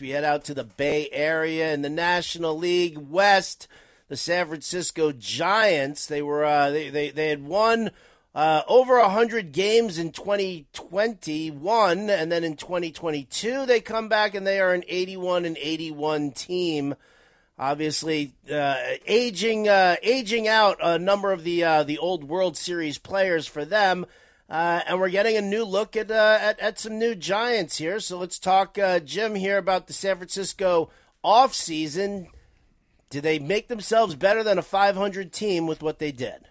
We head out to the Bay Area in the National League West. The San Francisco Giants. They were uh, they, they they had won uh, over 100 games in 2021, and then in 2022 they come back and they are an 81 and 81 team. Obviously, uh, aging uh, aging out a number of the uh, the old World Series players for them. Uh, and we're getting a new look at, uh, at, at some new Giants here. So let's talk, uh, Jim, here about the San Francisco offseason. Do they make themselves better than a 500 team with what they did?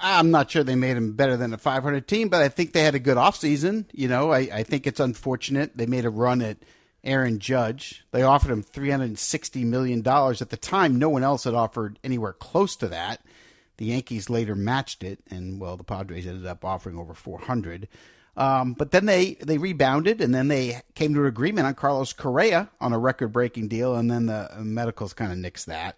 I'm not sure they made them better than a 500 team, but I think they had a good offseason. You know, I, I think it's unfortunate they made a run at Aaron Judge. They offered him $360 million. At the time, no one else had offered anywhere close to that. The Yankees later matched it, and well, the Padres ended up offering over 400. Um, but then they they rebounded, and then they came to an agreement on Carlos Correa on a record-breaking deal, and then the medicals kind of nixed that,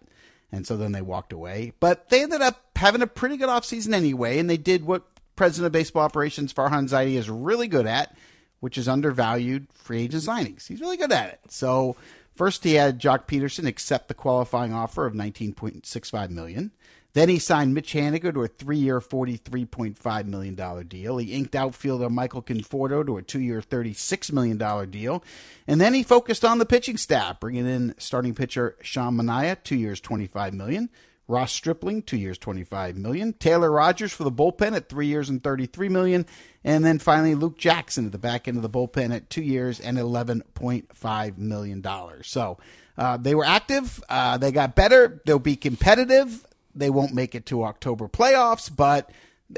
and so then they walked away. But they ended up having a pretty good offseason anyway, and they did what President of Baseball Operations Farhan Zaidi is really good at, which is undervalued free agent signings. He's really good at it. So first he had Joc Pederson accept the qualifying offer of 19.65 million. Then he signed Mitch Haniger to a three-year, $43.5 million deal. He inked outfielder Michael Conforto to a two-year, $36 million deal. And then he focused on the pitching staff, bringing in starting pitcher Sean Manaea, two years, 25 million. Ross Stripling, two years, 25 million. Taylor Rogers for the bullpen at three years and 33 million. And then finally, Luke Jackson at the back end of the bullpen at two years and $11.5 million. So uh, they were active. Uh, they got better. They'll be competitive they won't make it to October playoffs, but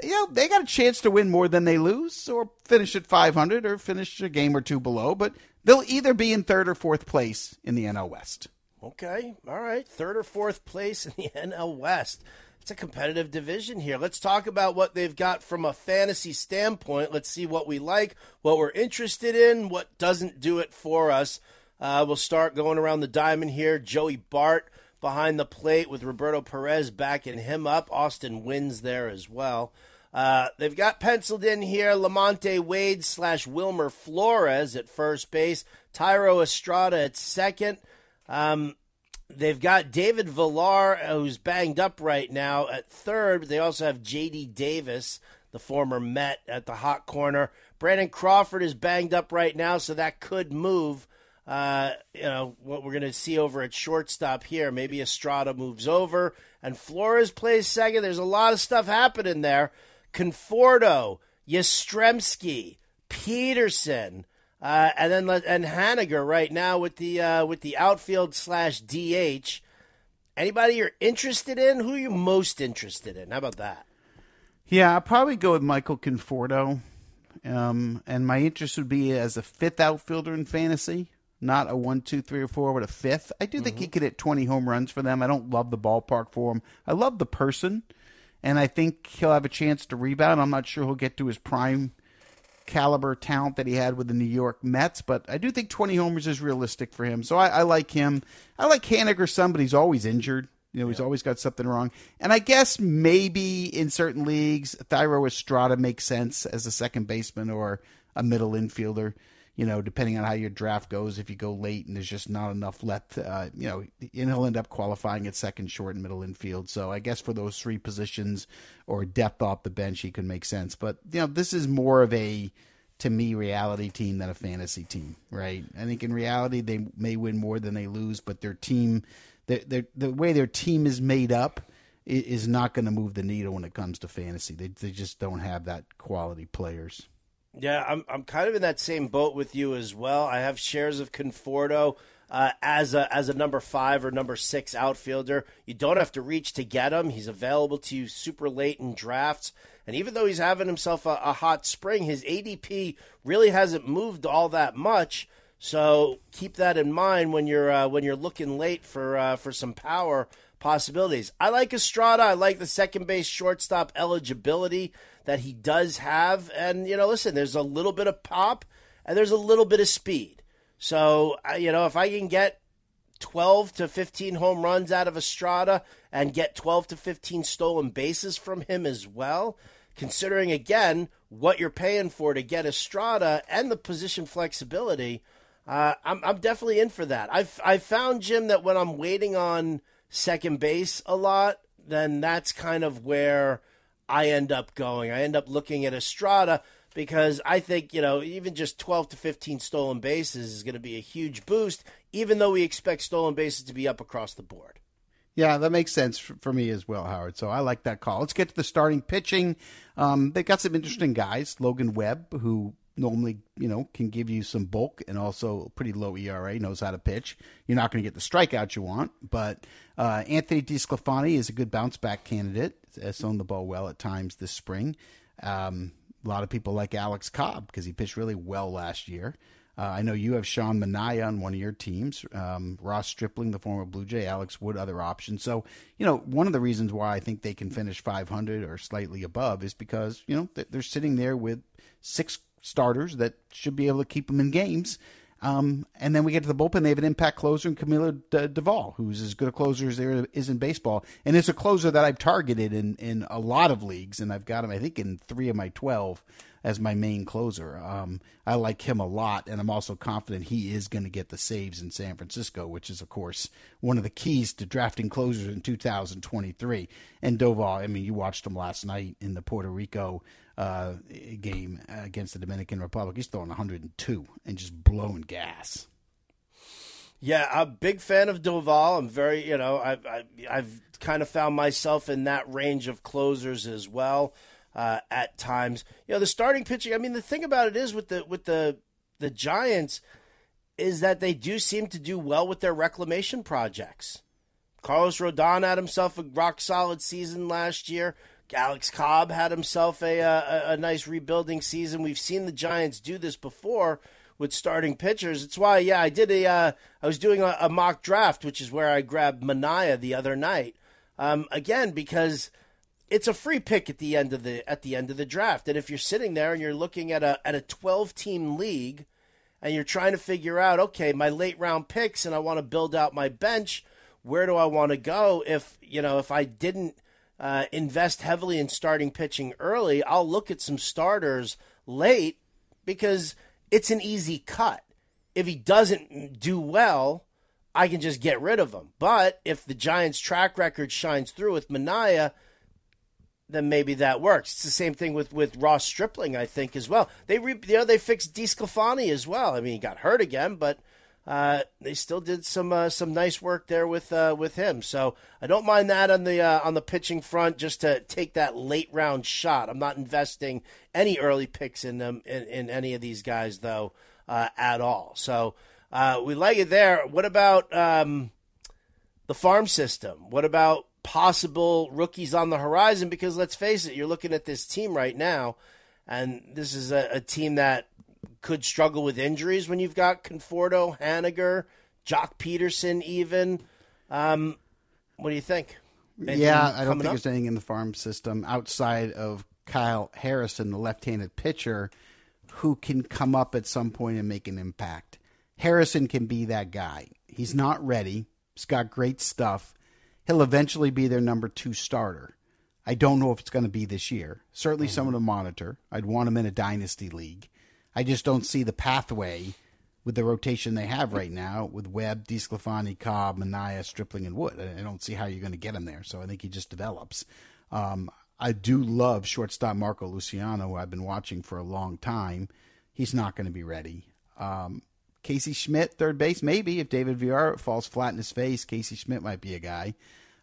you know they got a chance to win more than they lose, or finish at 500, or finish a game or two below. But they'll either be in third or fourth place in the NL West. Okay, all right, third or fourth place in the NL West. It's a competitive division here. Let's talk about what they've got from a fantasy standpoint. Let's see what we like, what we're interested in, what doesn't do it for us. Uh, we'll start going around the diamond here. Joey Bart behind the plate with Roberto Perez backing him up. Austin Wynns there as well. Uh, they've got penciled in here Lamonte Wade slash Wilmer Flores at first base, Thairo Estrada at second. Um, they've got David Villar, who's banged up right now, at third. They also have J.D. Davis, the former Met, at the hot corner. Brandon Crawford is banged up right now, so that could move uh, you know, what we're going to see over at shortstop here. Maybe Estrada moves over and Flores plays second. There's a lot of stuff happening there. Conforto, Yastrzemski, Pederson, uh, and then and Haniger right now with the uh, with the outfield slash DH. Anybody you're interested in? Who are you most interested in? How about that? Yeah, I'll probably go with Michael Conforto. Um, and my interest would be as a fifth outfielder in fantasy not a one, two, three, or four, but a fifth. I do think mm-hmm. he could hit 20 home runs for them. I don't love the ballpark for him. I love the person, and I think he'll have a chance to rebound. I'm not sure he'll get to his prime caliber talent that he had with the New York Mets, but I do think 20 homers is realistic for him. So I, I like him. I like Haniger some, but he's always injured. You know, he's always got something wrong. And I guess maybe in certain leagues, Thairo Estrada makes sense as a second baseman or a middle infielder you know, depending on how your draft goes, if you go late and there's just not enough left, uh, you know, and he'll end up qualifying at second, short, and middle infield. So I guess for those three positions or depth off the bench, he could make sense. But you know, this is more of a to me reality team than a fantasy team, right? I think in reality they may win more than they lose, but their team, their, the way their team is made up is not going to move the needle when it comes to fantasy. They they just don't have that quality players. Yeah, I'm I'm kind of in that same boat with you as well. I have shares of Conforto uh, as a as a number five or number six outfielder. You don't have to reach to get him. He's available to you super late in drafts. And even though he's having himself a, a hot spring, his ADP really hasn't moved all that much. So keep that in mind when you're uh, when you're looking late for uh, for some power possibilities. I like Estrada. I like the second base shortstop eligibility that he does have. And, you know, listen, there's a little bit of pop and there's a little bit of speed. So, you know, if I can get 12 to 15 home runs out of Estrada and get 12 to 15 stolen bases from him as well, considering again what you're paying for to get Estrada and the position flexibility, Uh, I'm I'm definitely in for that. I've I found Jim that when I'm waiting on second base a lot, then that's kind of where I end up going. I end up looking at Estrada because I think, you know, even just 12 to 15 stolen bases is going to be a huge boost, even though we expect stolen bases to be up across the board. Yeah, that makes sense for me as well, Howard. So I like that call. Let's get to the starting pitching. Um, they got some interesting guys. Logan Webb, who normally, you know, can give you some bulk and also pretty low ERA, knows how to pitch. You're not going to get the strikeout you want, but uh, Anthony DeSclafani is a good bounce back candidate. Has thrown the ball well at times this spring. Um, a lot of people like Alex Cobb because he pitched really well last year. Uh, I know you have Sean Manaea on one of your teams, um, Ross Stripling, the former Blue Jay, Alex Wood, other options. So, you know, one of the reasons why I think they can finish 500 or slightly above is because, you know, they're sitting there with six starters that should be able to keep them in games. Um, and then we get to the bullpen. They have an impact closer in Camilo D- Doval, who's as good a closer as there is in baseball. And it's a closer that I've targeted in, in a lot of leagues, and I've got him, I think, in three of my 12 as my main closer. Um, I like him a lot, and I'm also confident he is going to get the saves in San Francisco, which is, of course, one of the keys to drafting closers in 2023. And Doval, I mean, you watched him last night in the Puerto Rico uh, game against the Dominican Republic. He's throwing 102 and just blowing gas. Yeah, I'm a big fan of Doval. I'm very, you know, I, I've kind of found myself in that range of closers as well uh, at times. You know, the starting pitching. I mean, the thing about it is with the with the the Giants is that they do seem to do well with their reclamation projects. Carlos Rodon had himself a rock solid season last year. Alex Cobb had himself a, a, a nice rebuilding season. We've seen the Giants do this before with starting pitchers. It's why, yeah, I did a. Uh, I was doing a, a, mock draft, which is where I grabbed Manaea the other night. Um, again, because it's a free pick at the end of the at the end of the draft. And if you're sitting there and you're looking at a at a 12 team league and you're trying to figure out, okay, my late round picks and I want to build out my bench, where do I want to go if, you know, if I didn't uh, invest heavily in starting pitching early, I'll look at some starters late because it's an easy cut. If he doesn't do well, I can just get rid of him. But if the Giants' track record shines through with Manaea, then maybe that works. It's the same thing with, with Ross Stripling, I think, as well. They re, you know they fixed DeSclafani as well. I mean, he got hurt again, but uh, they still did some uh, some nice work there with uh, with him. So I don't mind that on the uh, on the pitching front, just to take that late round shot. I'm not investing any early picks in them in, in any of these guys though uh, at all. So uh, we like it there. What about um, the farm system? What about possible rookies on the horizon because let's face it, you're looking at this team right now, and this is a, a team that could struggle with injuries when you've got Conforto, Haniger, Joc Pederson, even. Um, what do you think? Anything yeah, I don't think up? there's anything in the farm system outside of Kyle Harrison, the left-handed pitcher, who can come up at some point and make an impact. Harrison can be that guy. He's not ready. He's got great stuff he'll eventually be their number two starter. I don't know if it's going to be this year. Certainly mm-hmm. someone to monitor. I'd want him in a dynasty league. I just don't see the pathway with the rotation they have right now with Webb, DeSclafani, Cobb, Manaea, Stripling, and Wood. I don't see how you're going to get him there. So I think he just develops. Um, I do love shortstop Marco Luciano, who I've been watching for a long time. He's not going to be ready. Um, Casey Schmitt, third base, maybe if David Villar falls flat in his face, Casey Schmitt might be a guy.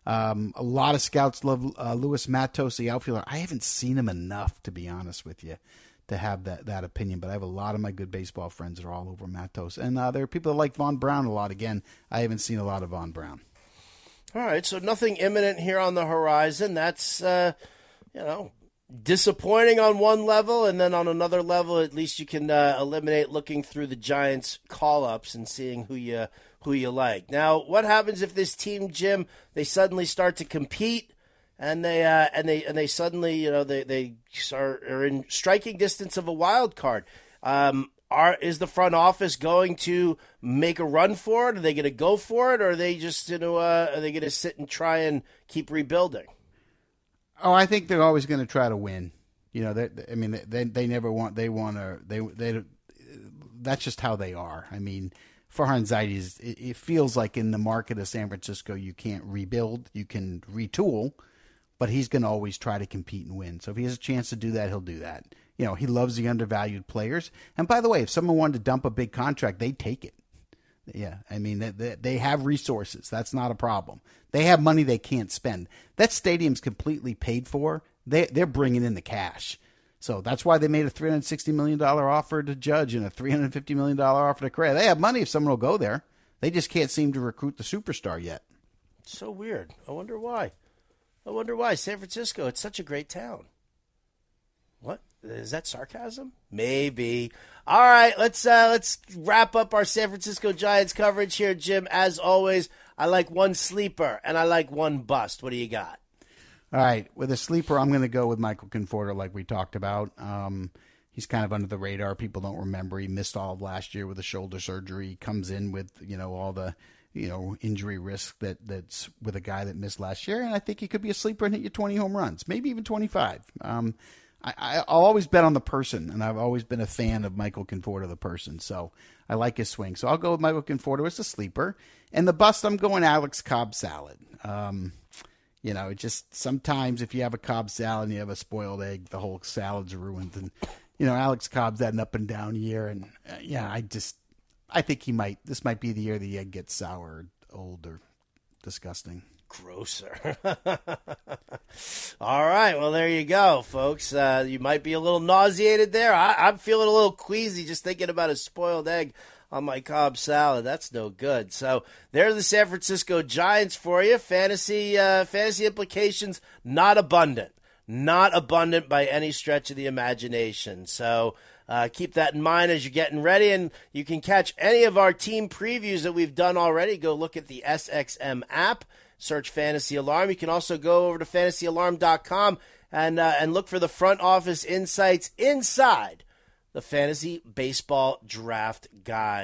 Um, a lot of scouts love uh, Luis Matos, the outfielder. I haven't seen him enough, to be honest with you, to have that, that opinion. But I have a lot of my good baseball friends that are all over Matos, and uh, there are people that like Vaun Brown a lot. Again, I haven't seen a lot of Vaun Brown. All right, so nothing imminent here on the horizon. That's uh, you know disappointing on one level, and then on another level, at least you can uh, eliminate looking through the Giants' call ups and seeing who you who you like. Now, what happens if this team, Jim, they suddenly start to compete? And they uh, and they and they suddenly, you know, they they are, are in striking distance of a wild card. Um, are is the front office going to make a run for it? Are they going to go for it, or are they just you know uh, are they going to sit and try and keep rebuilding? Oh, I think they're always going to try to win. You know, they, I mean, they they never want they want to they they that's just how they are. I mean, Farhan Zaidi is. It, it feels like in the market of San Francisco, you can't rebuild, you can retool, but he's going to always try to compete and win. So if he has a chance to do that, he'll do that. You know, he loves the undervalued players. And by the way, if someone wanted to dump a big contract, they'd take it. Yeah, I mean they, they have resources. That's not a problem. They have money they can't spend. That stadium's completely paid for. They they're bringing in the cash. So that's why they made a three hundred sixty million dollar offer to Judge and a three hundred fifty million dollar offer to Correa. They have money if someone will go there. They just can't seem to recruit the superstar yet. So weird. I wonder why. I wonder why San Francisco. It's such a great town. What is that sarcasm? Maybe. All right, let's uh, let's wrap up our San Francisco Giants coverage here, Jim. As always, I like one sleeper and I like one bust. What do you got? All right, with a sleeper, I'm going to go with Michael Conforto, like we talked about. Um, he's kind of under the radar. People don't remember he missed all of last year with a shoulder surgery. He comes in with you know all the you know injury risk that that's with a guy that missed last year, and I think he could be a sleeper and hit you 20 home runs, maybe even 25. Um, I, will always bet on the person, and I've always been a fan of Michael Conforto, the person. So I like his swing. So I'll go with Michael Conforto as a sleeper. And the bust, I'm going Alex Cobb salad. Um, you know, it just sometimes if you have a Cobb salad and you have a spoiled egg, the whole salad's ruined. And you know, Alex Cobb's had an up and down year, and uh, yeah, I just I think he might. This might be the year the egg gets sour, old, or disgusting grosser. All right, well there you go, folks. Uh, you might be a little nauseated there. I, am feeling a little queasy just thinking about a spoiled egg on my Cobb salad. That's no good. So there's the San Francisco Giants for you. Fantasy uh, fantasy implications not abundant, not abundant by any stretch of the imagination. So. Uh, keep that in mind as you're getting ready, and you can catch any of our team previews that we've done already. Go look at the SXM app search Fantasy Alarm. You can also go over to fantasyalarm.com and uh, and look for the front office insights inside the fantasy baseball draft guide.